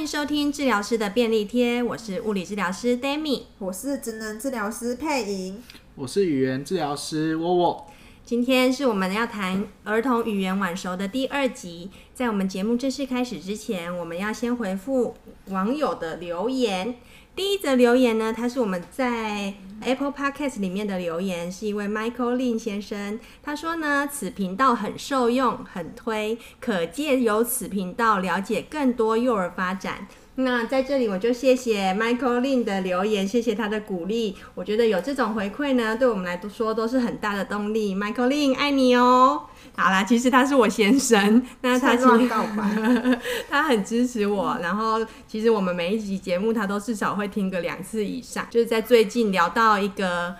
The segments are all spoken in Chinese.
欢迎收听治疗师的便利贴，我是物理治疗师 d a m i 我是职能治疗师佩莹，我是语言治疗师沃沃。今天是我们要谈儿童语言晚熟的第二集。在我们节目正式开始之前，我们要先回复网友的留言。第一则留言呢，它是我们在 Apple Podcast 里面的留言，是一位 Michael Lin 先生。他说呢，此频道很受用，很推，可借由此频道了解更多幼儿发展。那在这里，我就谢谢 Michael Lin 的留言，谢谢他的鼓励。我觉得有这种回馈呢，对我们来说都是很大的动力。Michael Lin 爱你哦。好啦，其实他是我先生，那他其实 他很支持我。然后，其实我们每一集节目，他都至少会听个两次以上。就是在最近聊到一个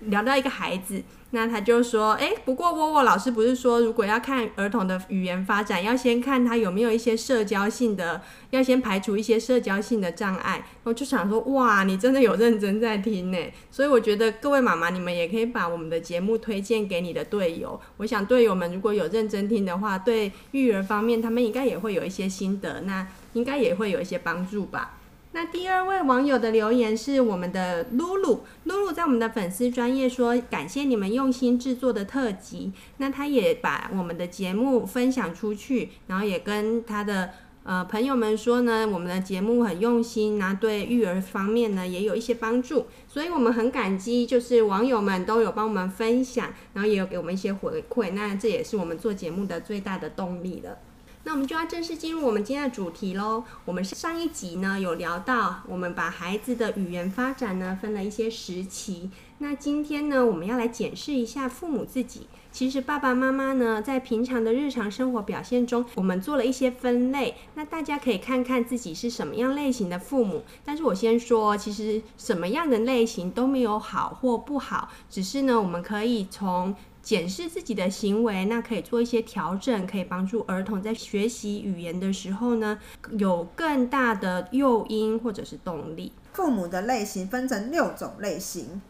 聊到一个孩子。那他就说，哎、不过窝窝老师不是说，如果要看儿童的语言发展，要先看他有没有一些社交性的，要先排除一些社交性的障碍。我就想说，哇，你真的有认真在听呢。所以我觉得各位妈妈，你们也可以把我们的节目推荐给你的队友。我想队友们如果有认真听的话，对育儿方面他们应该也会有一些心得，那应该也会有一些帮助吧。那第二位网友的留言是我们的露露，露露在我们的粉丝专业说，感谢你们用心制作的特辑。那他也把我们的节目分享出去，然后也跟他的呃朋友们说呢，我们的节目很用心，那对育儿方面呢也有一些帮助，所以我们很感激，就是网友们都有帮我们分享，然后也有给我们一些回馈，那这也是我们做节目的最大的动力了。那我们就要正式进入我们今天的主题喽。我们上一集呢有聊到，我们把孩子的语言发展呢分了一些时期。那今天呢，我们要来检视一下父母自己。其实爸爸妈妈呢，在平常的日常生活表现中，我们做了一些分类。那大家可以看看自己是什么样类型的父母。但是我先说，其实什么样的类型都没有好或不好，只是呢，我们可以从。检视自己的行为，那可以做一些调整，可以帮助儿童在学习语言的时候呢，有更大的诱因或者是动力。父母的类型分成六种类型。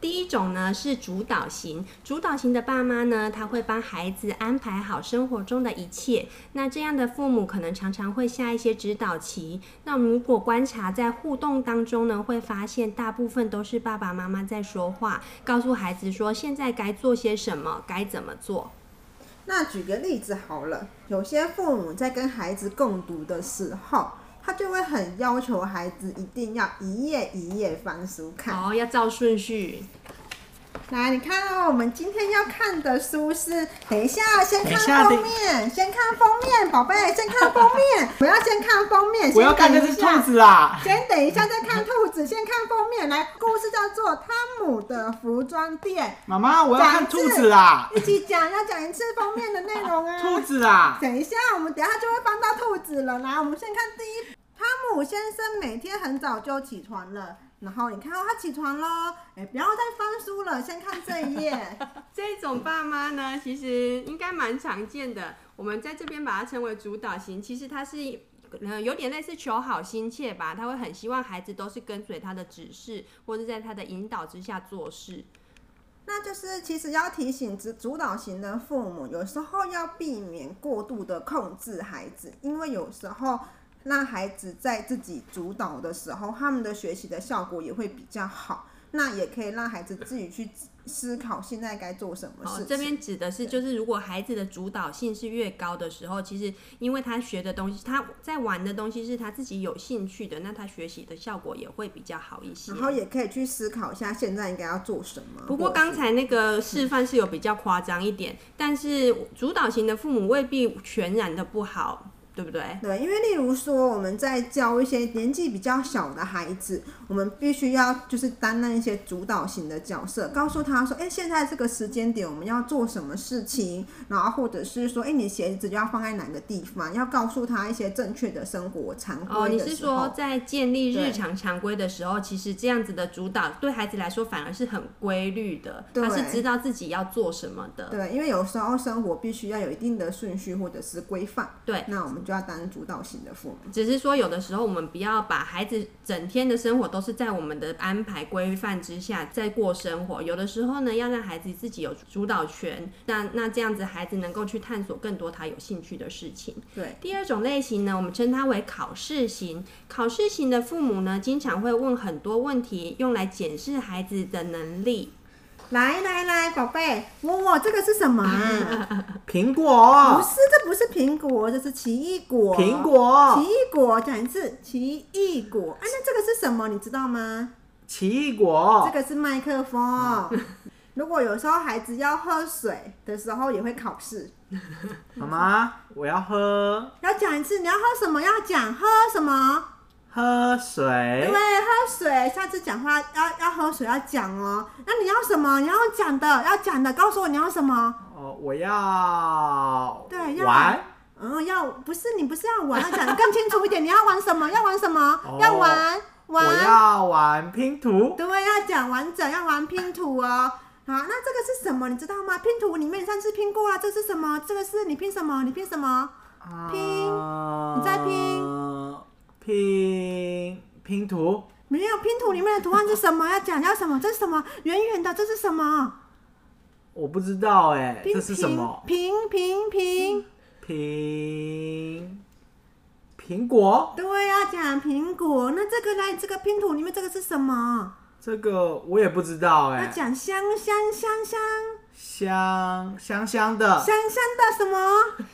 第一种呢是主导型，主导型的爸妈呢，他会帮孩子安排好生活中的一切。那这样的父母可能常常会下一些指导棋。那我们如果观察在互动当中呢，会发现大部分都是爸爸妈妈在说话，告诉孩子说现在该做些什么，该怎么做。那举个例子好了，有些父母在跟孩子共读的时候。他就会很要求孩子一定要一页一页翻书看，哦，要照顺序。来，你看哦，我们今天要看的书是，等一下，先看封面，先看封面，宝贝，先看封面，不要先看封面，我要看的是兔子啊。先等一下再看兔子，先看封面。来，故事叫做《汤姆的服装店》。妈妈，我要看兔子啊。一起讲，要讲一次封面的内容啊。兔子啊。等一下，我们等一下就会翻到兔子了。来，我们先看第一。汤姆先生每天很早就起床了，然后你看到他起床喽，哎，不要再翻书了，先看这一页。这种爸妈呢，其实应该蛮常见的。我们在这边把它称为主导型，其实他是呃有点类似求好心切吧，他会很希望孩子都是跟随他的指示，或者在他的引导之下做事。那就是其实要提醒主主导型的父母，有时候要避免过度的控制孩子，因为有时候。让孩子在自己主导的时候，他们的学习的效果也会比较好。那也可以让孩子自己去思考现在该做什么事情。哦，这边指的是，就是如果孩子的主导性是越高的时候，其实因为他学的东西，他在玩的东西是他自己有兴趣的，那他学习的效果也会比较好一些。然后也可以去思考一下现在应该要做什么。不过刚才那个示范是有比较夸张一点，但是主导型的父母未必全然的不好。对不对？对，因为例如说，我们在教一些年纪比较小的孩子，我们必须要就是担任一些主导型的角色，告诉他说：“哎，现在这个时间点我们要做什么事情？”然后或者是说：“哎，你鞋子就要放在哪个地方？”要告诉他一些正确的生活常规。哦，你是说在建立日常常规的时候，其实这样子的主导对孩子来说反而是很规律的，他是知道自己要做什么的。对，因为有时候生活必须要有一定的顺序或者是规范。对，那我们。们就要当主导型的父母。只是说，有的时候我们不要把孩子整天的生活都是在我们的安排规范之下在过生活。有的时候呢，要让孩子自己有主导权，那那这样子孩子能够去探索更多他有兴趣的事情。对，第二种类型呢，我们称它为考试型。考试型的父母呢，经常会问很多问题，用来检视孩子的能力。来来来，宝贝，我我这个是什么啊？苹果？不是，这不是苹果，这是奇异果。苹果。奇异果，讲一次，奇异果。啊，那这个是什么？你知道吗？奇异果。这个是麦克风。如果有时候孩子要喝水的时候，也会考试。妈妈，我要喝。要讲一次，你要喝什么？要讲喝什么？喝水，对，喝水。下次讲话要要喝水要讲哦。那你要什么？你要讲的，要讲的，告诉我你要什么？哦，我要对要玩。嗯，要不是你不是要玩，要讲的更清楚一点。你要玩什么？要玩什么？哦、要玩玩。我要玩拼图。对，要讲完整，要玩拼图哦。好，那这个是什么？你知道吗？拼图里面你上次拼过了，这是什么？这个是你拼什么？你拼什么？拼，呃、你在拼。拼拼图没有，拼图里面的图案是什么？要讲要什么？这是什么？圆圆的，这是什么？我不知道哎，这是什么？苹苹苹苹苹果。对，要讲苹果。那这个呢，这个拼图里面这个是什么？这个我也不知道哎。要讲香香香香香香香的香香的什么？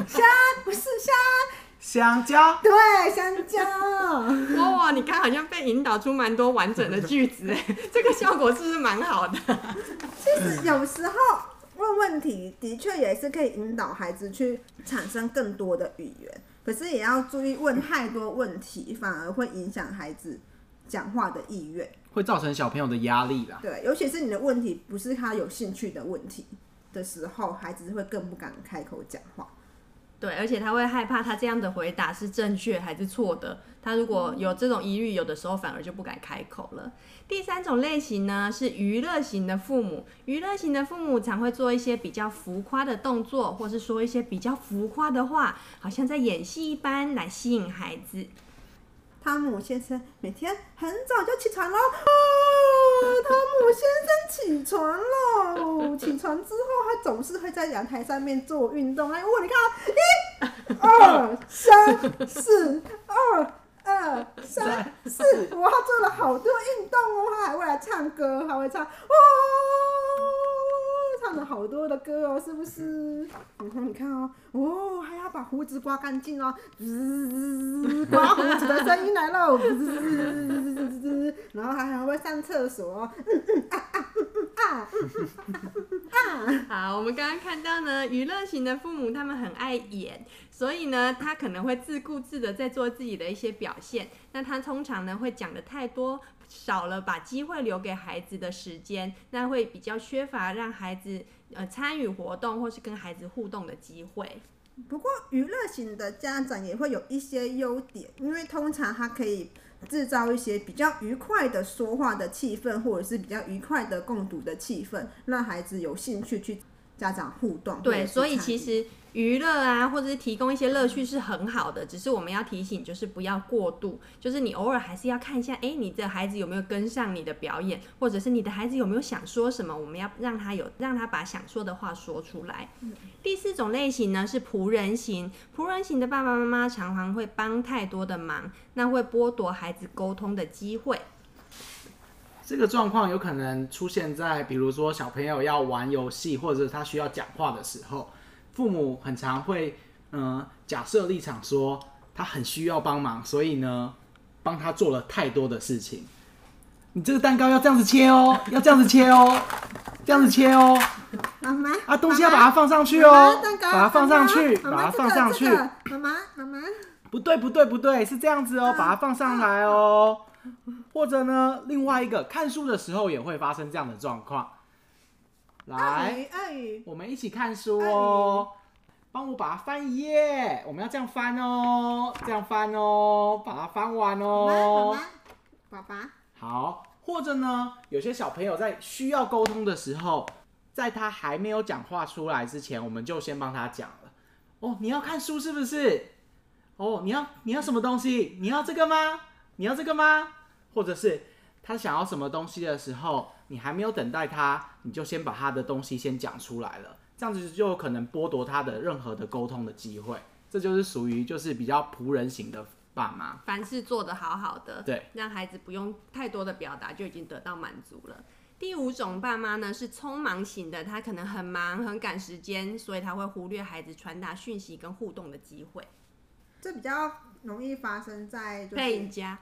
香不是香。香蕉，对，香蕉。哇哇，你刚好像被引导出蛮多完整的句子哎，这个效果是不是蛮好的？其实有时候问问题的确也是可以引导孩子去产生更多的语言，可是也要注意问太多问题，反而会影响孩子讲话的意愿，会造成小朋友的压力啦。对，尤其是你的问题不是他有兴趣的问题的时候，孩子会更不敢开口讲话。对，而且他会害怕他这样的回答是正确还是错的。他如果有这种疑虑，有的时候反而就不敢开口了。第三种类型呢，是娱乐型的父母。娱乐型的父母常会做一些比较浮夸的动作，或是说一些比较浮夸的话，好像在演戏一般来吸引孩子。汤姆先生每天很早就起床喽。啊，汤姆先生起床喽！起床之后，他总是会在阳台上面做运动。哎，我你看，一、二、三、四，二、二、三、四，哇，他做了好多运动哦！他还会来唱歌，还会唱，哇。唱了好多的歌哦，是不是？然后你看哦，哦，还要把胡子刮干净哦，滋，刮胡子的声音来喽，滋，然后还还会上厕所哦，嗯嗯啊啊嗯嗯啊嗯啊。好，我们刚刚看到呢，娱乐型的父母他们很爱演，所以呢，他可能会自顾自的在做自己的一些表现。那他通常呢，会讲的太多。少了把机会留给孩子的时间，那会比较缺乏让孩子呃参与活动或是跟孩子互动的机会。不过娱乐型的家长也会有一些优点，因为通常他可以制造一些比较愉快的说话的气氛，或者是比较愉快的共读的气氛，让孩子有兴趣去家长互动。对，所以其实。娱乐啊，或者是提供一些乐趣是很好的，只是我们要提醒，就是不要过度，就是你偶尔还是要看一下，哎，你的孩子有没有跟上你的表演，或者是你的孩子有没有想说什么，我们要让他有，让他把想说的话说出来。嗯。第四种类型呢是仆人型，仆人型的爸爸妈妈常常会帮太多的忙，那会剥夺孩子沟通的机会。这个状况有可能出现在，比如说小朋友要玩游戏，或者是他需要讲话的时候。父母很常会，嗯、呃，假设立场说他很需要帮忙，所以呢，帮他做了太多的事情。你这个蛋糕要这样子切哦，要这样子切哦，这样子切哦。妈妈，啊，东西要把它放上去哦，蛋糕，把它放上去，把它放上去。妈妈，妈妈，不对，不对，不对，是这样子哦，把它放上来哦。或者呢，另外一个看书的时候也会发生这样的状况。来，我们一起看书哦。帮我把它翻一页，我们要这样翻哦，这样翻哦，把它翻完哦。妈妈，爸爸。好，或者呢，有些小朋友在需要沟通的时候，在他还没有讲话出来之前，我们就先帮他讲了。哦，你要看书是不是？哦，你要你要什么东西？你要这个吗？你要这个吗？或者是他想要什么东西的时候，你还没有等待他，你就先把他的东西先讲出来了，这样子就有可能剥夺他的任何的沟通的机会。这就是属于就是比较仆人型的爸妈，凡事做得好好的，对，让孩子不用太多的表达就已经得到满足了。第五种爸妈呢是匆忙型的，他可能很忙很赶时间，所以他会忽略孩子传达讯息跟互动的机会。这比较容易发生在配音家。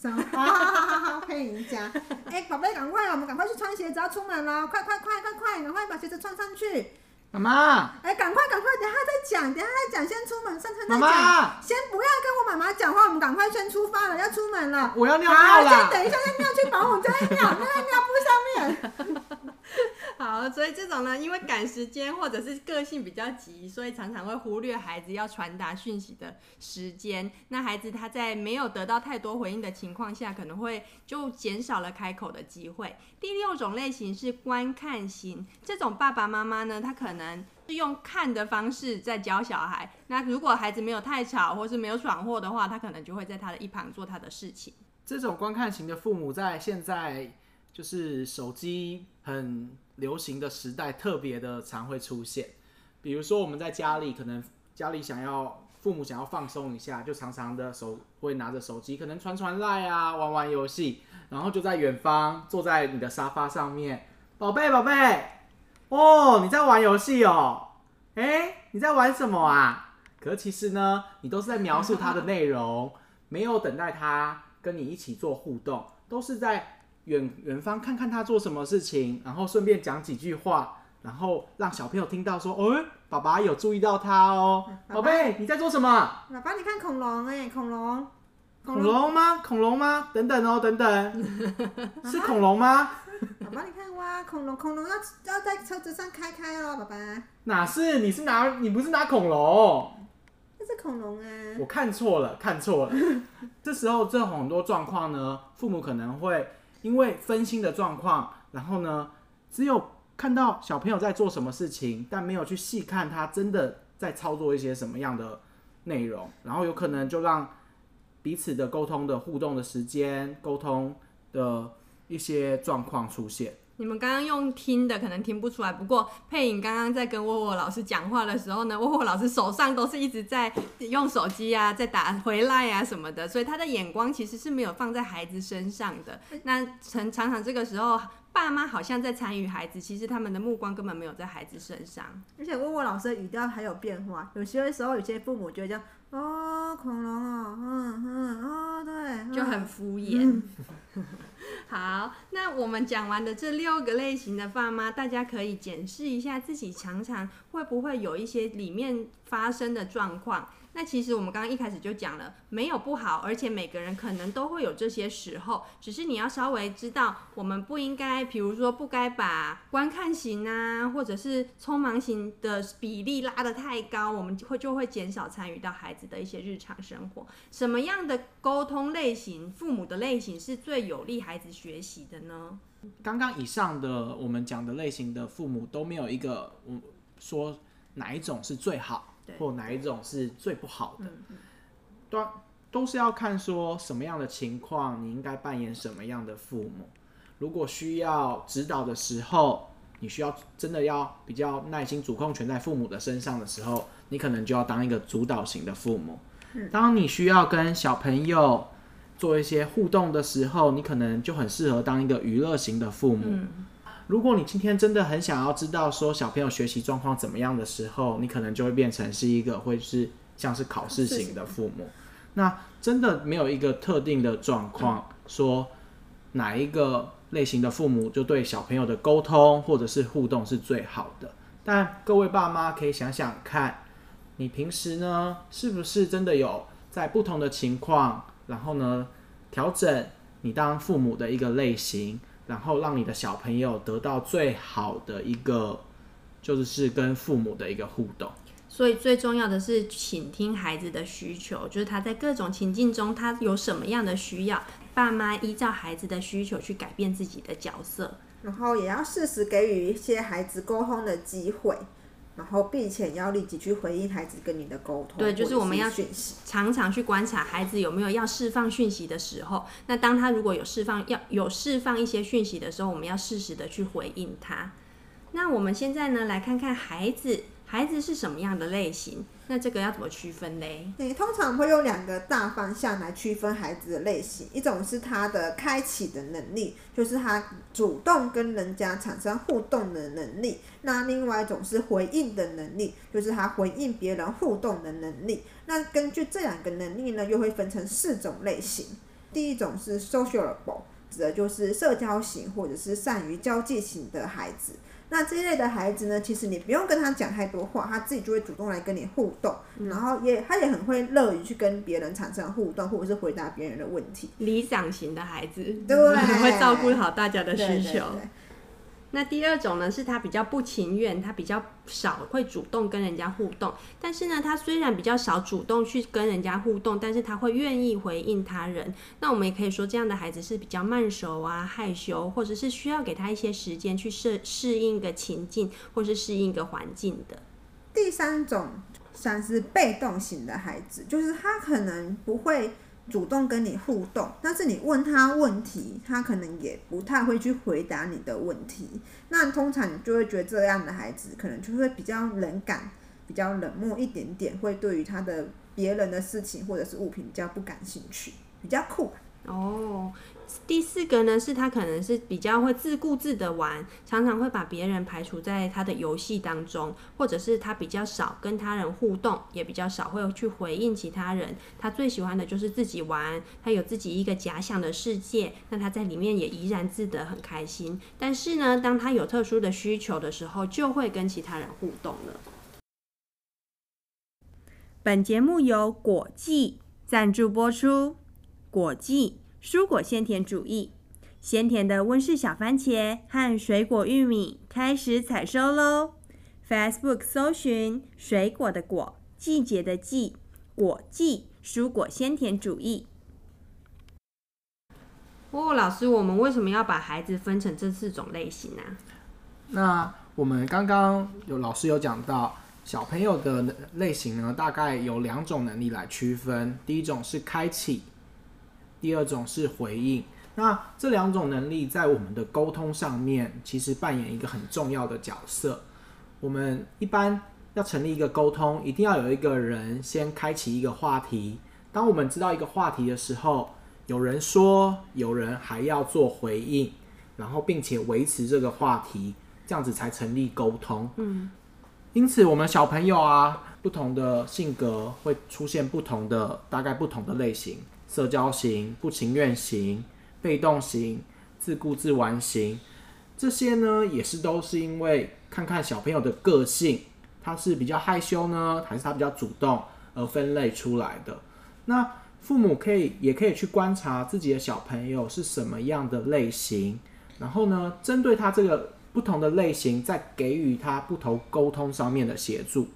什么？好好好好，配音家。哎，宝贝，赶快，我们赶快去穿鞋子，要出门了，快快快快快，赶快把鞋子穿上去。妈妈。哎，赶快赶快，等下再讲，等下再讲，先出门上车再讲。妈。先不要跟我妈妈讲话，我们赶快先出发了，要出门了。我要尿尿了。先等一下，再尿去保姆家尿，尿在尿布上面。好，所以这种呢，因为赶时间或者是个性比较急，所以常常会忽略孩子要传达讯息的时间。那孩子他在没有得到太多回应的情况下，可能会就减少了开口的机会。第六种类型是观看型，这种爸爸妈妈呢，他可能是用看的方式在教小孩。那如果孩子没有太吵或是没有闯祸的话，他可能就会在他的一旁做他的事情。这种观看型的父母在现在就是手机很流行的时代特别的常会出现，比如说我们在家里，可能家里想要父母想要放松一下，就常常的手会拿着手机，可能传传赖啊，玩玩游戏，然后就在远方坐在你的沙发上面，宝贝宝贝，哦，你在玩游戏哦，诶，你在玩什么啊？可其实呢，你都是在描述它的内容，没有等待它跟你一起做互动，都是在。远远方看看他做什么事情，然后顺便讲几句话，然后让小朋友听到说：“哦、欸，爸爸有注意到他哦，宝贝，你在做什么？”爸爸，你看恐龙哎，恐龙，恐龙吗？恐龙吗？等等哦，等等，是恐龙吗？爸爸，你看哇，恐龙，恐龙要要在车子上开开哦，爸爸。哪是？你是拿？你不是拿恐龙？这是恐龙啊！我看错了，看错了。这时候这很多状况呢，父母可能会。因为分心的状况，然后呢，只有看到小朋友在做什么事情，但没有去细看他真的在操作一些什么样的内容，然后有可能就让彼此的沟通的互动的时间、沟通的一些状况出现。你们刚刚用听的可能听不出来，不过佩颖刚刚在跟沃沃老师讲话的时候呢，沃沃老师手上都是一直在用手机啊，在打回来啊什么的，所以他的眼光其实是没有放在孩子身上的。那常常常这个时候，爸妈好像在参与孩子，其实他们的目光根本没有在孩子身上。而且沃沃老师的语调还有变化，有些时候有些父母觉得哦，恐龙哦，嗯嗯哦，对，就很敷衍。嗯 好，那我们讲完的这六个类型的爸妈，大家可以检视一下自己，常常会不会有一些里面发生的状况。那其实我们刚刚一开始就讲了，没有不好，而且每个人可能都会有这些时候，只是你要稍微知道，我们不应该，比如说不该把观看型啊，或者是匆忙型的比例拉得太高，我们会就会减少参与到孩子的一些日常生活。什么样的沟通类型，父母的类型是最有利孩子学习的呢？刚刚以上的我们讲的类型的父母都没有一个，我说哪一种是最好。或哪一种是最不好的，都都是要看说什么样的情况，你应该扮演什么样的父母。如果需要指导的时候，你需要真的要比较耐心，主控权在父母的身上的时候，你可能就要当一个主导型的父母。当你需要跟小朋友做一些互动的时候，你可能就很适合当一个娱乐型的父母。如果你今天真的很想要知道说小朋友学习状况怎么样的时候，你可能就会变成是一个会是像是考试型的父母。那真的没有一个特定的状况说哪一个类型的父母就对小朋友的沟通或者是互动是最好的。但各位爸妈可以想想看，你平时呢是不是真的有在不同的情况，然后呢调整你当父母的一个类型。然后让你的小朋友得到最好的一个，就是跟父母的一个互动。所以最重要的是倾听孩子的需求，就是他在各种情境中他有什么样的需要，爸妈依照孩子的需求去改变自己的角色，然后也要适时给予一些孩子沟通的机会。然后并且要立即去回应孩子跟你的沟通。对，就是我们要讯息，常常去观察孩子有没有要释放讯息的时候。那当他如果有释放要有释放一些讯息的时候，我们要适时的去回应他。那我们现在呢，来看看孩子，孩子是什么样的类型？那这个要怎么区分嘞？你通常会有两个大方向来区分孩子的类型，一种是他的开启的能力，就是他主动跟人家产生互动的能力；那另外一种是回应的能力，就是他回应别人互动的能力。那根据这两个能力呢，又会分成四种类型。第一种是 sociable，指的就是社交型或者是善于交际型的孩子。那这一类的孩子呢，其实你不用跟他讲太多话，他自己就会主动来跟你互动，嗯、然后也他也很会乐于去跟别人产生互动，或者是回答别人的问题。理想型的孩子，对，会照顾好大家的需求。对对对那第二种呢，是他比较不情愿，他比较少会主动跟人家互动。但是呢，他虽然比较少主动去跟人家互动，但是他会愿意回应他人。那我们也可以说，这样的孩子是比较慢熟啊、害羞，或者是需要给他一些时间去适适应一个情境，或是适应一个环境的。第三种算是被动型的孩子，就是他可能不会。主动跟你互动，但是你问他问题，他可能也不太会去回答你的问题。那通常你就会觉得这样的孩子可能就会比较冷感，比较冷漠一点点，会对于他的别人的事情或者是物品比较不感兴趣，比较酷。哦。第四个呢，是他可能是比较会自顾自的玩，常常会把别人排除在他的游戏当中，或者是他比较少跟他人互动，也比较少会去回应其他人。他最喜欢的就是自己玩，他有自己一个假想的世界，那他在里面也怡然自得，很开心。但是呢，当他有特殊的需求的时候，就会跟其他人互动了。本节目由果记赞助播出，果记。蔬果鲜甜主义，鲜甜的温室小番茄和水果玉米开始采收喽！Facebook 搜寻“水果的果，季节的季，果季蔬果鲜甜主义”。哦，老师，我们为什么要把孩子分成这四种类型呢？那我们刚刚有老师有讲到，小朋友的类型呢，大概有两种能力来区分。第一种是开启。第二种是回应，那这两种能力在我们的沟通上面，其实扮演一个很重要的角色。我们一般要成立一个沟通，一定要有一个人先开启一个话题。当我们知道一个话题的时候，有人说，有人还要做回应，然后并且维持这个话题，这样子才成立沟通。嗯，因此我们小朋友啊，不同的性格会出现不同的，大概不同的类型。社交型、不情愿型、被动型、自顾自玩型，这些呢也是都是因为看看小朋友的个性，他是比较害羞呢，还是他比较主动而分类出来的。那父母可以也可以去观察自己的小朋友是什么样的类型，然后呢，针对他这个不同的类型，再给予他不同沟通上面的协助。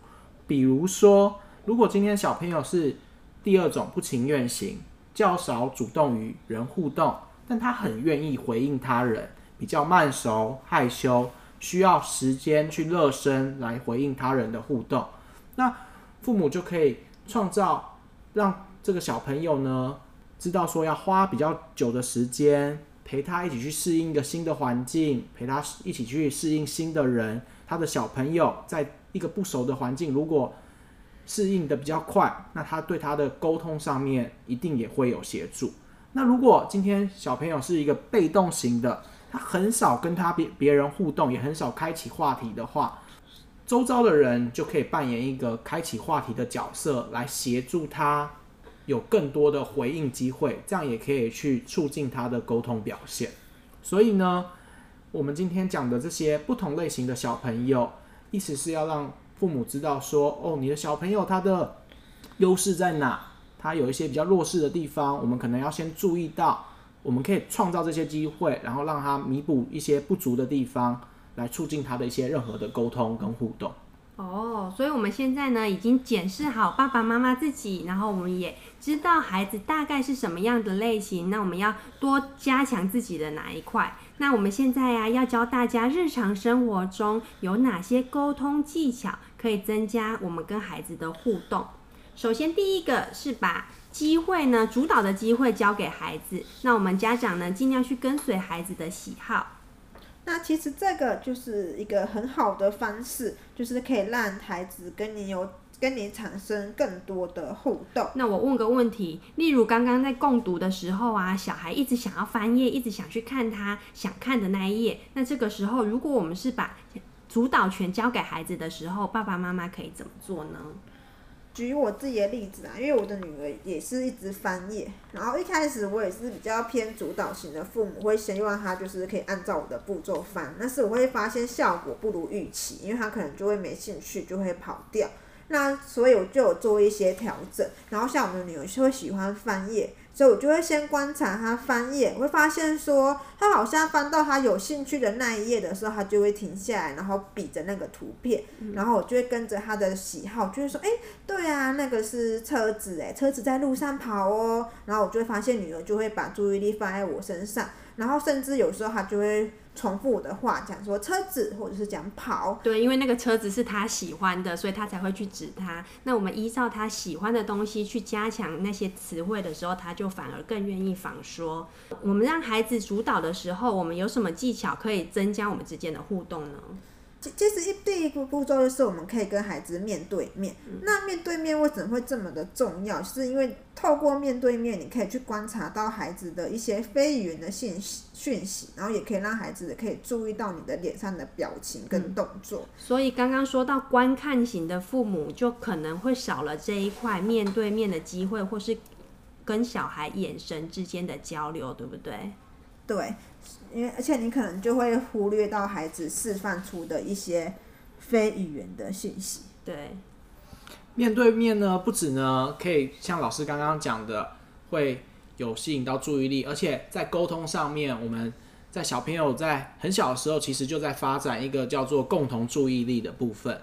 比如说，如果今天小朋友是第二种不情愿型。较少主动与人互动，但他很愿意回应他人，比较慢熟、害羞，需要时间去热身来回应他人的互动。那父母就可以创造让这个小朋友呢，知道说要花比较久的时间陪他一起去适应一个新的环境，陪他一起去适应新的人。他的小朋友在一个不熟的环境，如果适应的比较快，那他对他的沟通上面一定也会有协助。那如果今天小朋友是一个被动型的，他很少跟他别别人互动，也很少开启话题的话，周遭的人就可以扮演一个开启话题的角色，来协助他有更多的回应机会，这样也可以去促进他的沟通表现。所以呢，我们今天讲的这些不同类型的小朋友，意思是要让。父母知道说，哦，你的小朋友他的优势在哪？他有一些比较弱势的地方，我们可能要先注意到，我们可以创造这些机会，然后让他弥补一些不足的地方，来促进他的一些任何的沟通跟互动。哦，所以我们现在呢，已经检视好爸爸妈妈自己，然后我们也知道孩子大概是什么样的类型，那我们要多加强自己的哪一块？那我们现在呀，要教大家日常生活中有哪些沟通技巧。可以增加我们跟孩子的互动。首先，第一个是把机会呢，主导的机会交给孩子。那我们家长呢，尽量去跟随孩子的喜好。那其实这个就是一个很好的方式，就是可以让孩子跟你有跟你产生更多的互动。那我问个问题，例如刚刚在共读的时候啊，小孩一直想要翻页，一直想去看他想看的那一页。那这个时候，如果我们是把主导权交给孩子的时候，爸爸妈妈可以怎么做呢？举我自己的例子啊，因为我的女儿也是一直翻页，然后一开始我也是比较偏主导型的父母，会希望她就是可以按照我的步骤翻，但是我会发现效果不如预期，因为她可能就会没兴趣，就会跑掉。那所以我就有做一些调整，然后像我们的女儿就会喜欢翻页。所以我就会先观察他翻页，我会发现说他好像翻到他有兴趣的那一页的时候，他就会停下来，然后比着那个图片，然后我就会跟着他的喜好，就会说，哎，对啊，那个是车子，哎，车子在路上跑哦，然后我就会发现女儿就会把注意力放在我身上，然后甚至有时候他就会。重复我的话讲说车子，或者是讲跑。对，因为那个车子是他喜欢的，所以他才会去指他。那我们依照他喜欢的东西去加强那些词汇的时候，他就反而更愿意仿说。我们让孩子主导的时候，我们有什么技巧可以增加我们之间的互动呢？其实一第一个步骤就是我们可以跟孩子面对面。嗯。那面对面为什么会这么的重要？是因为透过面对面，你可以去观察到孩子的一些非语言的信息讯息，然后也可以让孩子可以注意到你的脸上的表情跟动作。嗯。所以刚刚说到观看型的父母，就可能会少了这一块面对面的机会，或是跟小孩眼神之间的交流，对不对？对。因为而且你可能就会忽略到孩子释放出的一些非语言的信息。对，面对面呢，不止呢可以像老师刚刚讲的，会有吸引到注意力，而且在沟通上面，我们在小朋友在很小的时候，其实就在发展一个叫做共同注意力的部分。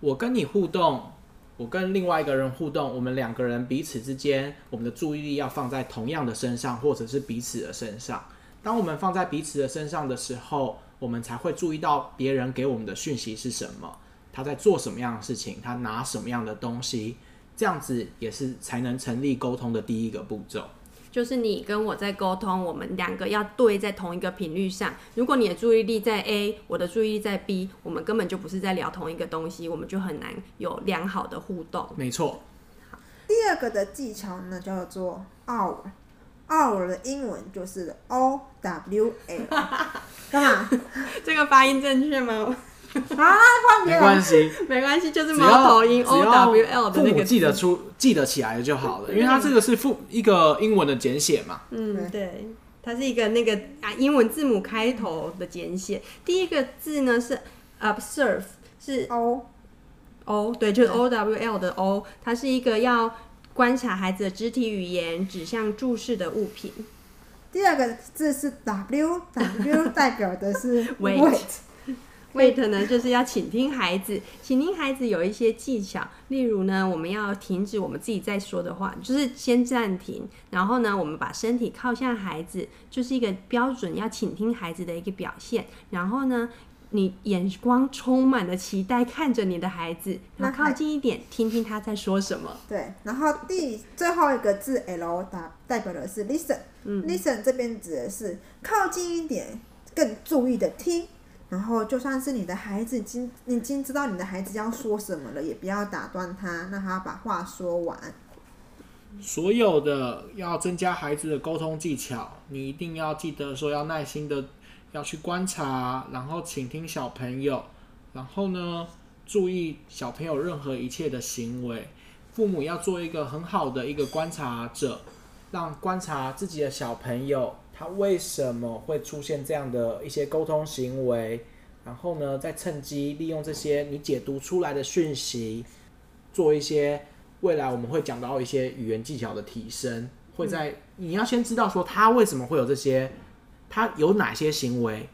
我跟你互动，我跟另外一个人互动，我们两个人彼此之间，我们的注意力要放在同样的身上，或者是彼此的身上。当我们放在彼此的身上的时候，我们才会注意到别人给我们的讯息是什么，他在做什么样的事情，他拿什么样的东西，这样子也是才能成立沟通的第一个步骤。就是你跟我在沟通，我们两个要对在同一个频率上。如果你的注意力在 A，我的注意力在 B，我们根本就不是在聊同一个东西，我们就很难有良好的互动。没错。第二个的技巧呢，叫做 OWL。OWL 的英文就是 O W L，干嘛？这个发音正确吗？啊，没关系，没关系，就是猫头鹰 O W L 的那个记得出、记得起来就好了，因为它这个是复一个英文的简写嘛。嗯，对，它是一个那个啊英文字母开头的简写。第一个字呢是 observe，是 O O，对，就是 O W L 的 O，它是一个要。观察孩子的肢体语言，指向注视的物品。第二个字是 W，W 代表的是 wait。wait 呢，就是要倾听孩子。倾听孩子有一些技巧，例如呢，我们要停止我们自己在说的话，就是先暂停，然后呢，我们把身体靠向孩子，就是一个标准要倾听孩子的一个表现。然后呢，你眼光充满了期待，看着你的孩子，然后靠近一点，听听他在说什么。对，然后第最后一个字 L 打代表的是 listen，嗯，listen 这边指的是靠近一点，更注意的听。然后就算是你的孩子已经已经知道你的孩子要说什么了，也不要打断他，让他把话说完。所有的要增加孩子的沟通技巧，你一定要记得说要耐心的。要去观察，然后倾听小朋友，然后呢，注意小朋友任何一切的行为。父母要做一个很好的一个观察者，让观察自己的小朋友，他为什么会出现这样的一些沟通行为，然后呢，再趁机利用这些你解读出来的讯息，做一些未来我们会讲到一些语言技巧的提升。会在你要先知道说他为什么会有这些。他有哪些行为？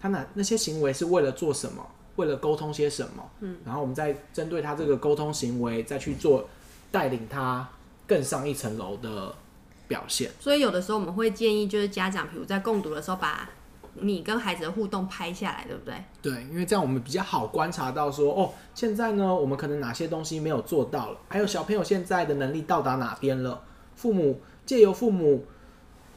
他哪那些行为是为了做什么？为了沟通些什么？嗯，然后我们再针对他这个沟通行为，再去做带领他更上一层楼的表现。所以有的时候我们会建议，就是家长，比如在共读的时候，把你跟孩子的互动拍下来，对不对？对，因为这样我们比较好观察到说，哦，现在呢，我们可能哪些东西没有做到了，还有小朋友现在的能力到达哪边了。父母借由父母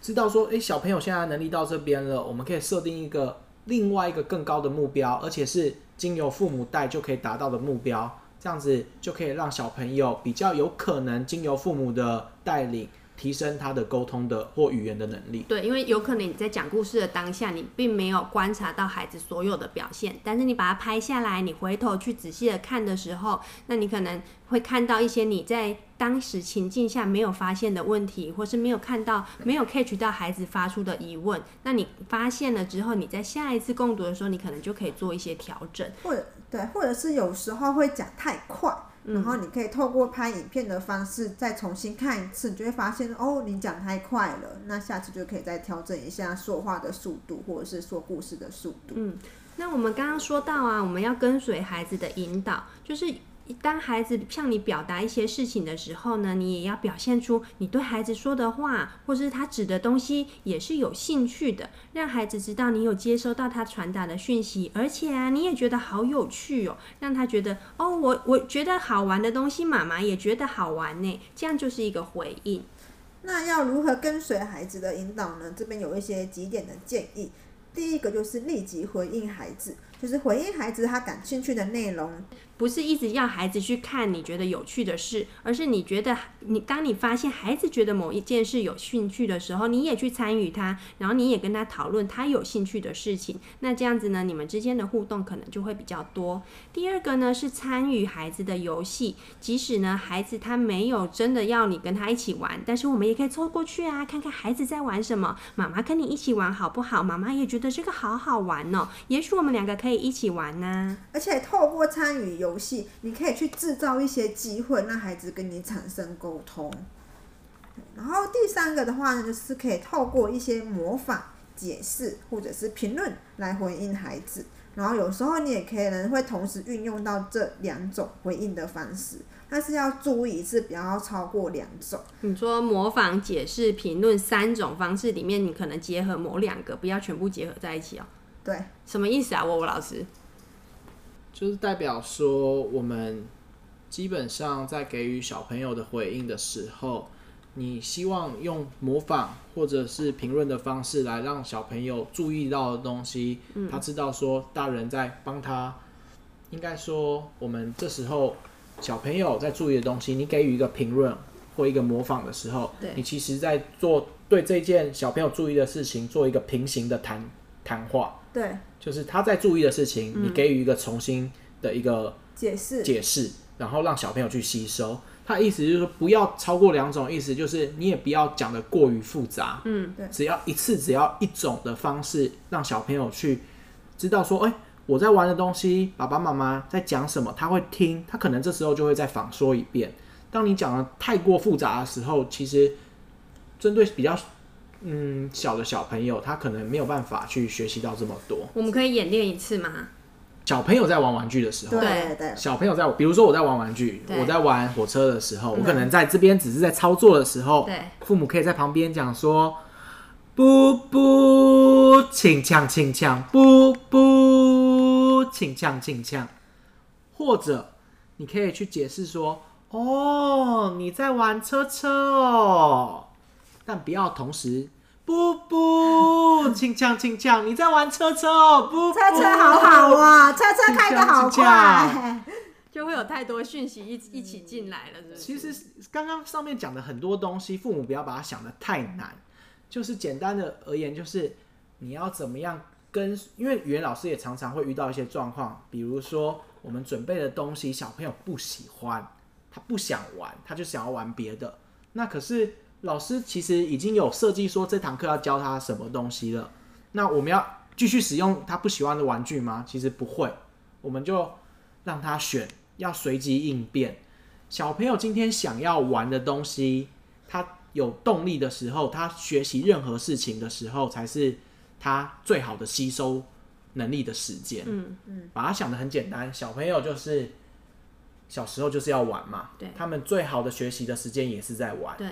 知道说，诶，小朋友现在能力到这边了，我们可以设定一个另外一个更高的目标，而且是经由父母带就可以达到的目标，这样子就可以让小朋友比较有可能经由父母的带领。提升他的沟通的或语言的能力。对，因为有可能你在讲故事的当下，你并没有观察到孩子所有的表现，但是你把它拍下来，你回头去仔细的看的时候，那你可能会看到一些你在当时情境下没有发现的问题，或是没有看到、没有 catch 到孩子发出的疑问。那你发现了之后，你在下一次共读的时候，你可能就可以做一些调整，或者对，或者是有时候会讲太快。然后你可以透过拍影片的方式再重新看一次，你就会发现哦，你讲太快了，那下次就可以再调整一下说话的速度，或者是说故事的速度。嗯，那我们刚刚说到啊，我们要跟随孩子的引导，就是。当孩子向你表达一些事情的时候呢，你也要表现出你对孩子说的话，或是他指的东西也是有兴趣的，让孩子知道你有接收到他传达的讯息，而且啊，你也觉得好有趣哦，让他觉得哦，我我觉得好玩的东西，妈妈也觉得好玩呢，这样就是一个回应。那要如何跟随孩子的引导呢？这边有一些几点的建议。第一个就是立即回应孩子，就是回应孩子他感兴趣的内容，不是一直要孩子去看你觉得有趣的事，而是你觉得你当你发现孩子觉得某一件事有兴趣的时候，你也去参与他，然后你也跟他讨论他有兴趣的事情，那这样子呢，你们之间的互动可能就会比较多。第二个呢是参与孩子的游戏，即使呢孩子他没有真的要你跟他一起玩，但是我们也可以凑过去啊，看看孩子在玩什么，妈妈跟你一起玩好不好？妈妈也觉得。这个好好玩哦，也许我们两个可以一起玩呢。而且透过参与游戏，你可以去制造一些机会，让孩子跟你产生沟通。然后第三个的话呢，就是可以透过一些模仿、解释或者是评论来回应孩子。然后有时候你也可能会同时运用到这两种回应的方式。但是要注意是不要超过两种。你说模仿、解释、评论三种方式里面，你可能结合某两个，不要全部结合在一起哦。对，什么意思啊？沃沃老师，就是代表说，我们基本上在给予小朋友的回应的时候，你希望用模仿或者是评论的方式来让小朋友注意到的东西，嗯、他知道说大人在帮他。应该说，我们这时候。小朋友在注意的东西，你给予一个评论或一个模仿的时候，你其实在做对这件小朋友注意的事情做一个平行的谈谈话。对，就是他在注意的事情，嗯、你给予一个重新的一个解释，解释，然后让小朋友去吸收。他意思就是说，不要超过两种，意思就是你也不要讲的过于复杂。嗯，对，只要一次，只要一种的方式，让小朋友去知道说，哎、欸。我在玩的东西，爸爸妈妈在讲什么，他会听，他可能这时候就会再仿说一遍。当你讲的太过复杂的时候，其实针对比较嗯小的小朋友，他可能没有办法去学习到这么多。我们可以演练一次吗？小朋友在玩玩具的时候，对对，小朋友在，比如说我在玩玩具，我在玩火车的时候，我可能在这边只是在操作的时候，对，父母可以在旁边讲说。不不，轻枪轻枪，不不，轻枪轻枪。或者，你可以去解释说：“哦，你在玩车车哦。”但不要同时“不不，轻呛轻呛，你在玩车车哦。”不，车车好好啊，车车开的好快，就会有太多讯息一一起进来了，是不是？其实刚刚上面讲的很多东西，父母不要把它想的太难。就是简单的而言，就是你要怎么样跟，因为语言老师也常常会遇到一些状况，比如说我们准备的东西小朋友不喜欢，他不想玩，他就想要玩别的。那可是老师其实已经有设计说这堂课要教他什么东西了。那我们要继续使用他不喜欢的玩具吗？其实不会，我们就让他选，要随机应变。小朋友今天想要玩的东西，他。有动力的时候，他学习任何事情的时候，才是他最好的吸收能力的时间。嗯嗯，把他想得很简单，小朋友就是小时候就是要玩嘛。对，他们最好的学习的时间也是在玩。对，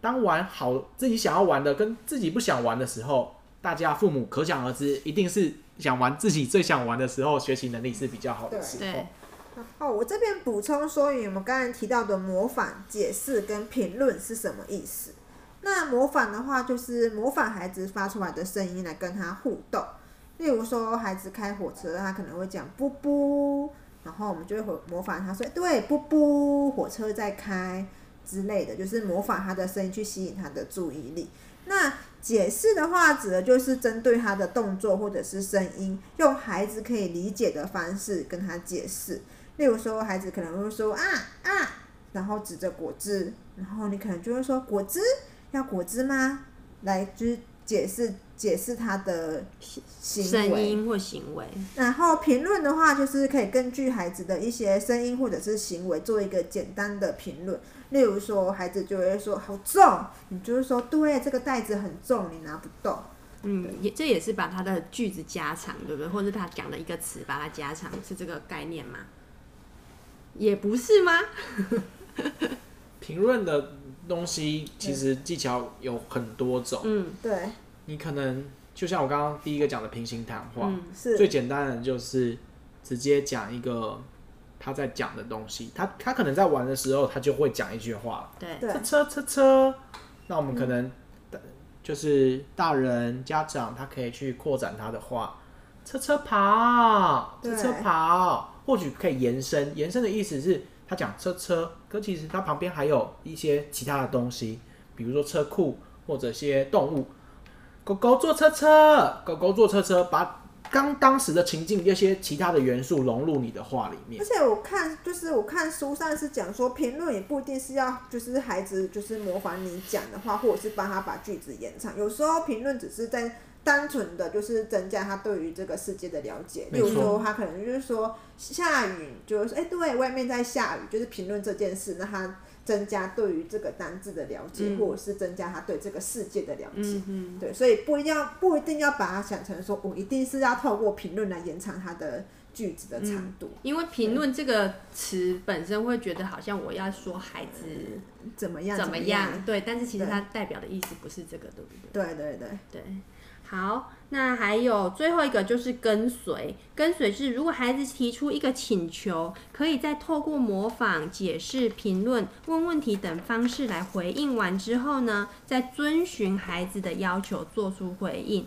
当玩好自己想要玩的跟自己不想玩的时候，大家父母可想而知，一定是想玩自己最想玩的时候，学习能力是比较好的时候。对。然后我这边补充说明，我们刚才提到的模仿、解释跟评论是什么意思？那模仿的话，就是模仿孩子发出来的声音来跟他互动。例如说，孩子开火车，他可能会讲“布布”，然后我们就会模仿他说：“对，布布，火车在开”之类的，就是模仿他的声音去吸引他的注意力。那解释的话，指的就是针对他的动作或者是声音，用孩子可以理解的方式跟他解释。例如说，孩子可能会说啊啊，然后指着果汁，然后你可能就会说果汁，要果汁吗？来，就是解释解释他的行为声音或行为。然后评论的话，就是可以根据孩子的一些声音或者是行为做一个简单的评论。例如说，孩子就会说好重，你就是说对，这个袋子很重，你拿不动。嗯，也这也是把他的句子加长，对不对？或者是他讲的一个词把它加长，是这个概念吗？也不是吗？评论的东西其实技巧有很多种。嗯，对。你可能就像我刚刚第一个讲的平行谈话，嗯，是最简单的就是直接讲一个他在讲的东西。他他可能在玩的时候，他就会讲一句话。对，车车车车。那我们可能就是大人家长，他可以去扩展他的话，车车跑，车车跑。或许可以延伸，延伸的意思是他讲车车，可其实他旁边还有一些其他的东西，比如说车库或者些动物，狗狗坐车车，狗狗坐车车，把刚当时的情境这些其他的元素融入你的画里面。而且我看，就是我看书上是讲说，评论也不一定是要就是孩子就是模仿你讲的话，或者是帮他把句子延长，有时候评论只是在。单纯的就是增加他对于这个世界的了解，比如说他可能就是说下雨，就是说哎、欸，对外面在下雨，就是评论这件事，那他增加对于这个单字的了解，嗯、或者是增加他对这个世界的了解，嗯、对，所以不一定要不一定要把它想成说我一定是要透过评论来延长他的句子的长度，嗯、因为评论这个词本身会觉得好像我要说孩子怎么样怎么样，对，但是其实它代表的意思不是这个，对不对？对对对。对。好，那还有最后一个就是跟随。跟随是如果孩子提出一个请求，可以再透过模仿、解释、评论、问问题等方式来回应完之后呢，再遵循孩子的要求做出回应。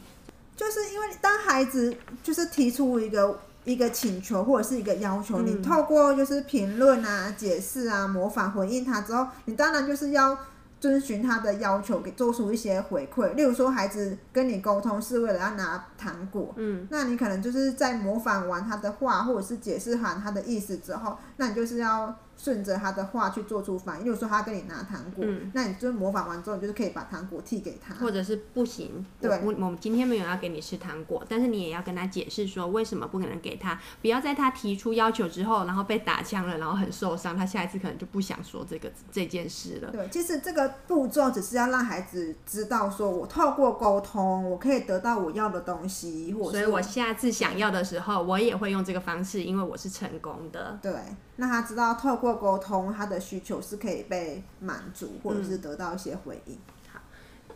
就是因为当孩子就是提出一个一个请求或者是一个要求，嗯、你透过就是评论啊、解释啊、模仿回应他之后，你当然就是要。遵循他的要求，给做出一些回馈。例如说，孩子跟你沟通是为了要拿糖果，嗯，那你可能就是在模仿完他的话，或者是解释完他的意思之后，那你就是要。顺着他的话去做出反应，例如说他跟你拿糖果，嗯、那你就模仿完之后，你就是可以把糖果递给他，或者是不行，对，我我们今天没有要给你吃糖果，但是你也要跟他解释说为什么不可能给他，不要在他提出要求之后，然后被打枪了，然后很受伤，他下一次可能就不想说这个这件事了。对，其实这个步骤只是要让孩子知道，说我透过沟通，我可以得到我要的东西，或者所以我下次想要的时候，我也会用这个方式，因为我是成功的。对。那他知道透过沟通，他的需求是可以被满足，或者是得到一些回应。嗯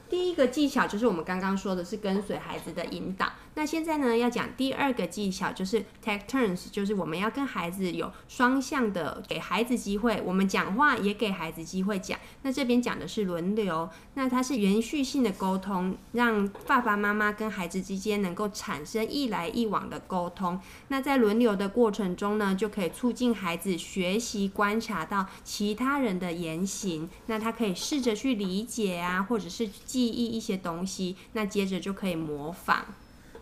第一个技巧就是我们刚刚说的是跟随孩子的引导。那现在呢，要讲第二个技巧，就是 take turns，就是我们要跟孩子有双向的，给孩子机会，我们讲话也给孩子机会讲。那这边讲的是轮流，那它是延续性的沟通，让爸爸妈妈跟孩子之间能够产生一来一往的沟通。那在轮流的过程中呢，就可以促进孩子学习观察到其他人的言行，那他可以试着去理解啊，或者是。记忆一些东西，那接着就可以模仿。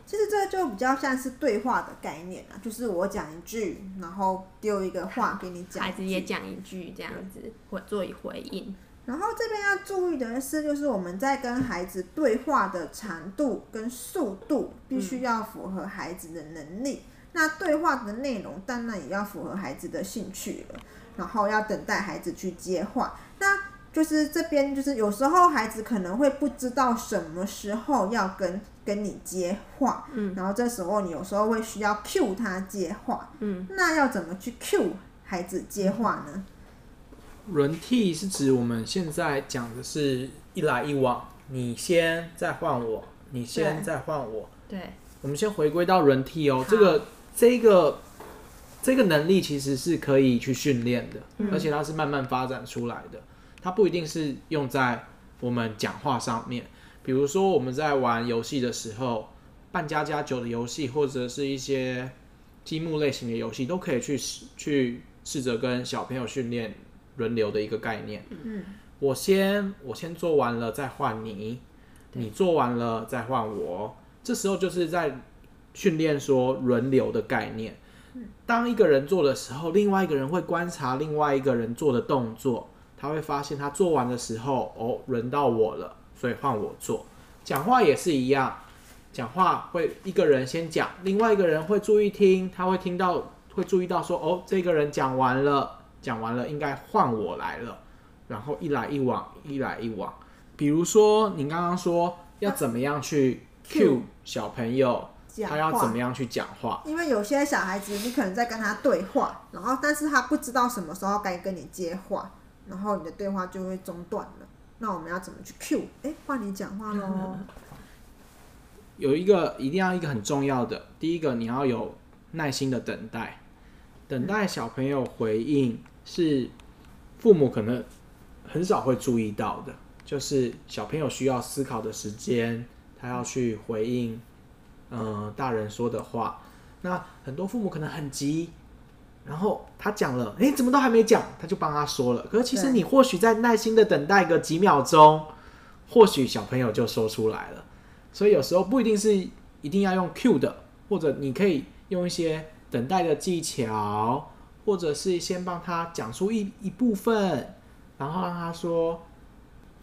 其实这个就比较像是对话的概念啊，就是我讲一句，然后丢一个话给你讲，孩子也讲一句，这样子或做一回应。然后这边要注意的是，就是我们在跟孩子对话的长度跟速度必须要符合孩子的能力。嗯、那对话的内容当然也要符合孩子的兴趣了，然后要等待孩子去接话。那就是这边，就是有时候孩子可能会不知道什么时候要跟跟你接话，嗯，然后这时候你有时候会需要 cue 他接话，嗯，那要怎么去 cue 孩子接话呢？轮替是指我们现在讲的是一来一往，你先再换我，你先再换我。对，我们先回归到轮替哦，这个这个这个能力其实是可以去训练的，嗯。而且它是慢慢发展出来的，它不一定是用在我们讲话上面。比如说我们在玩游戏的时候，扮家家酒的游戏或者是一些积木类型的游戏，都可以去试去试着跟小朋友训练轮流的一个概念。嗯，我先我先做完了再换你，你做完了再换我。这时候就是在训练说轮流的概念。当一个人做的时候，另外一个人会观察另外一个人做的动作，他会发现他做完的时候，哦，轮到我了，所以换我做。讲话也是一样，讲话会一个人先讲，另外一个人会注意听，他会听到，会注意到说，哦，这个人讲完了，讲完了，应该换我来了，然后一来一往，一来一往。比如说，你刚刚说要怎么样去 cue 小朋友，他要怎么。样去讲话？因为有些小孩子，你可能在跟他对话，然后但是他不知道什么时候该跟你接话，然后你的对话就会中断了。那我们要怎么去 cue？哎，换你讲话喽。有一个一定要一个很重要的，第一个你要有耐心的等待，等待小朋友回应是父母可能很少会注意到的，就是小朋友需要思考的时间，他要去回应，嗯，大人说的话。那很多父母可能很急，然后他讲了，诶，怎么都还没讲，他就帮他说了。可是其实你或许在耐心的等待个几秒钟，或许小朋友就说出来了。所以有时候不一定是一定要用 cue 的，或者你可以用一些等待的技巧，或者是先帮他讲出一一部分，然后让他说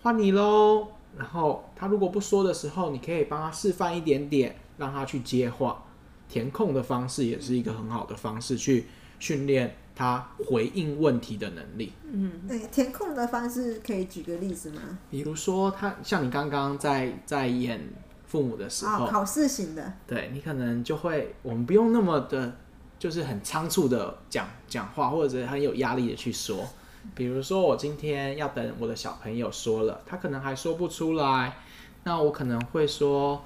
换你喽。然后他如果不说的时候，你可以帮他示范一点点，让他去接话。填空的方式也是一个很好的方式，去训练他回应问题的能力。嗯，对，填空的方式可以举个例子吗？比如说他像你刚刚在在演父母的时候，哦，考试型的，对你可能就会，我们不用那么的，就是很仓促的讲讲话，或者很有压力的去说。比如说，我今天要等我的小朋友说了，他可能还说不出来，那我可能会说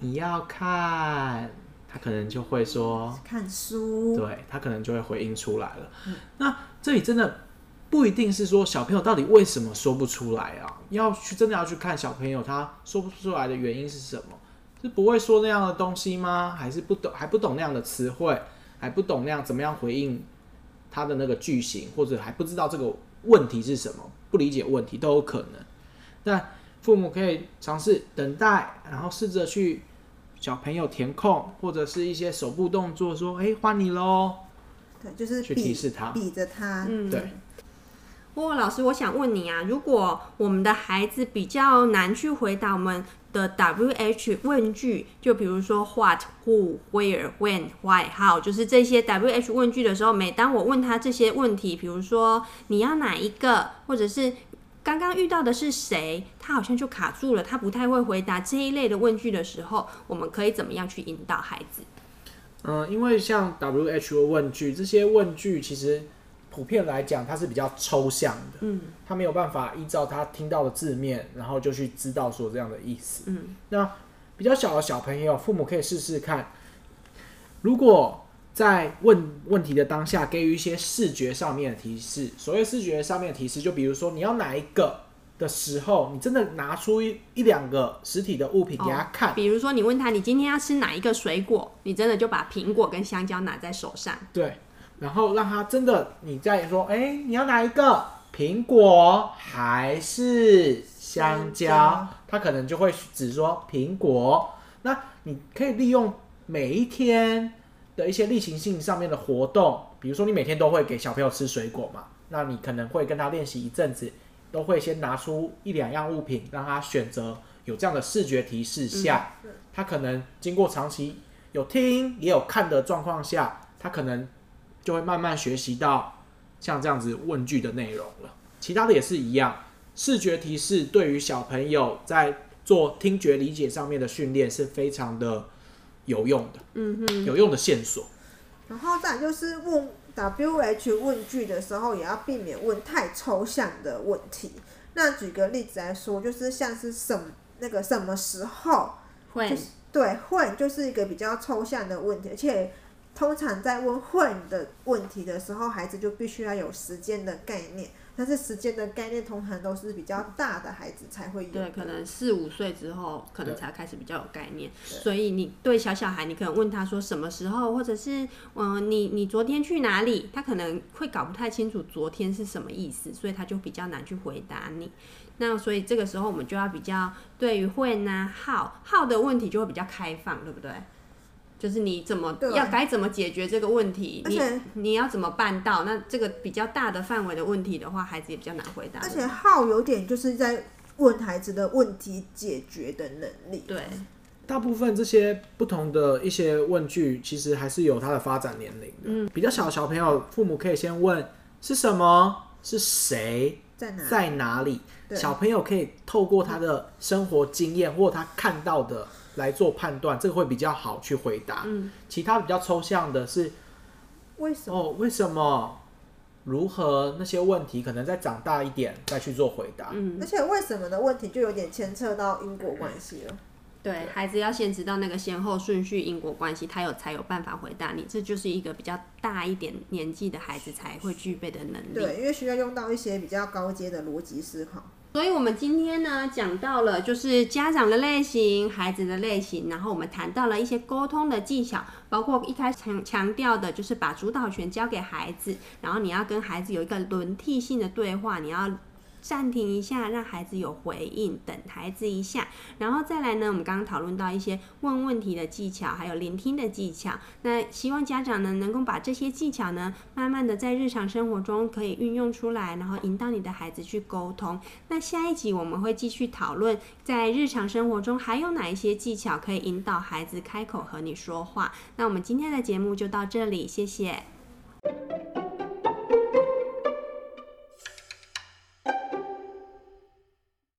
你要看，他可能就会说，看书，对他可能就会回应出来了。那这里真的不一定是说小朋友到底为什么说不出来啊，要去真的要去看小朋友他说不出来的原因是什么。是不会说那样的东西吗？还是不懂还不懂那样的词汇，还不懂那样怎么样回应他的那个句型，或者还不知道这个问题是什么，不理解问题都有可能。但父母可以尝试等待，然后试着去小朋友填空，或者是一些手部动作，说：“哎，换你喽。对，就是去比提示他比着他，嗯对。不过老师，我想问你啊，如果我们的孩子比较难去回答我们的 WH 问句，就比如说 What、Who、Where、When、Why、How，就是这些 WH 问句的时候，每当我问他这些问题，比如说你要哪一个，或者是刚刚遇到的是谁，他好像就卡住了，他不太会回答这一类的问句的时候，我们可以怎么样去引导孩子？嗯，因为像 WHO 问句，这些问句其实普遍来讲，它是比较抽象的，嗯他没有办法依照他听到的字面，然后就去知道说这样的意思。嗯那比较小的小朋友，父母可以试试看，如果在问问题的当下给予一些视觉上面的提示，所谓视觉上面的提示，就比如说你要哪一个的时候，你真的拿出一一两个实体的物品给他看，比如说你问他你今天要吃哪一个水果，你真的就把苹果跟香蕉拿在手上。对，然后让他真的，你再说，哎，你要哪一个？苹果还是香蕉？香蕉他可能就会只说苹果。那你可以利用每一天的一些例行性上面的活动，比如说你每天都会给小朋友吃水果嘛，那你可能会跟他练习一阵子，都会先拿出一两样物品让他选择，有这样的视觉提示下，他可能经过长期有听也有看的状况下，他可能就会慢慢学习到像这样子问句的内容了。其他的也是一样，视觉提示对于小朋友在做听觉理解上面的训练是非常的有用的，嗯哼，有用的线索。然后再就是问 WH 问句的时候，也要避免问太抽象的问题。那举个例子来说，就是像是什么那个什么时候，会、就是对会就是一个比较抽象的问题，而且通常在问会的问题的时候，孩子就必须要有时间的概念。但是时间的概念通常都是比较大的孩子才会有，对，可能四五岁之后可能才开始比较有概念。所以你对小小孩，你可能问他说什么时候，或者是嗯，你你昨天去哪里？他可能会搞不太清楚昨天是什么意思，所以他就比较难去回答你。那所以这个时候我们就要比较对于 when 啊 how how 的问题就会比较开放，对不对？就是你怎么要该怎么解决这个问题？你你要怎么办到？那这个比较大的范围的问题的话，孩子也比较难回答。而且号有点就是在问孩子的问题解决的能力。对，大部分这些不同的一些问句，其实还是有他的发展年龄的。嗯，比较小的小朋友，父母可以先问是什么？是谁？在哪？在哪里？小朋友可以透过他的生活经验或他看到的。来做判断，这个会比较好去回答。嗯，其他比较抽象的是为什么？哦，为什么？如何？那些问题可能再长大一点再去做回答。嗯，而且为什么的问题就有点牵扯到因果关系了。对，孩子要先知道那个先后顺序、因果关系，他有才有办法回答你。这就是一个比较大一点年纪的孩子才会具备的能力。对，因为需要用到一些比较高阶的逻辑思考。所以，我们今天呢，讲到了就是家长的类型、孩子的类型，然后我们谈到了一些沟通的技巧，包括一开始强强调的就是把主导权交给孩子，然后你要跟孩子有一个轮替性的对话，你要。暂停一下，让孩子有回应，等孩子一下，然后再来呢，我们刚刚讨论到一些问问题的技巧，还有聆听的技巧。那希望家长呢，能够把这些技巧呢，慢慢的在日常生活中可以运用出来，然后引导你的孩子去沟通。那下一集我们会继续讨论，在日常生活中还有哪一些技巧可以引导孩子开口和你说话。那我们今天的节目就到这里，谢谢。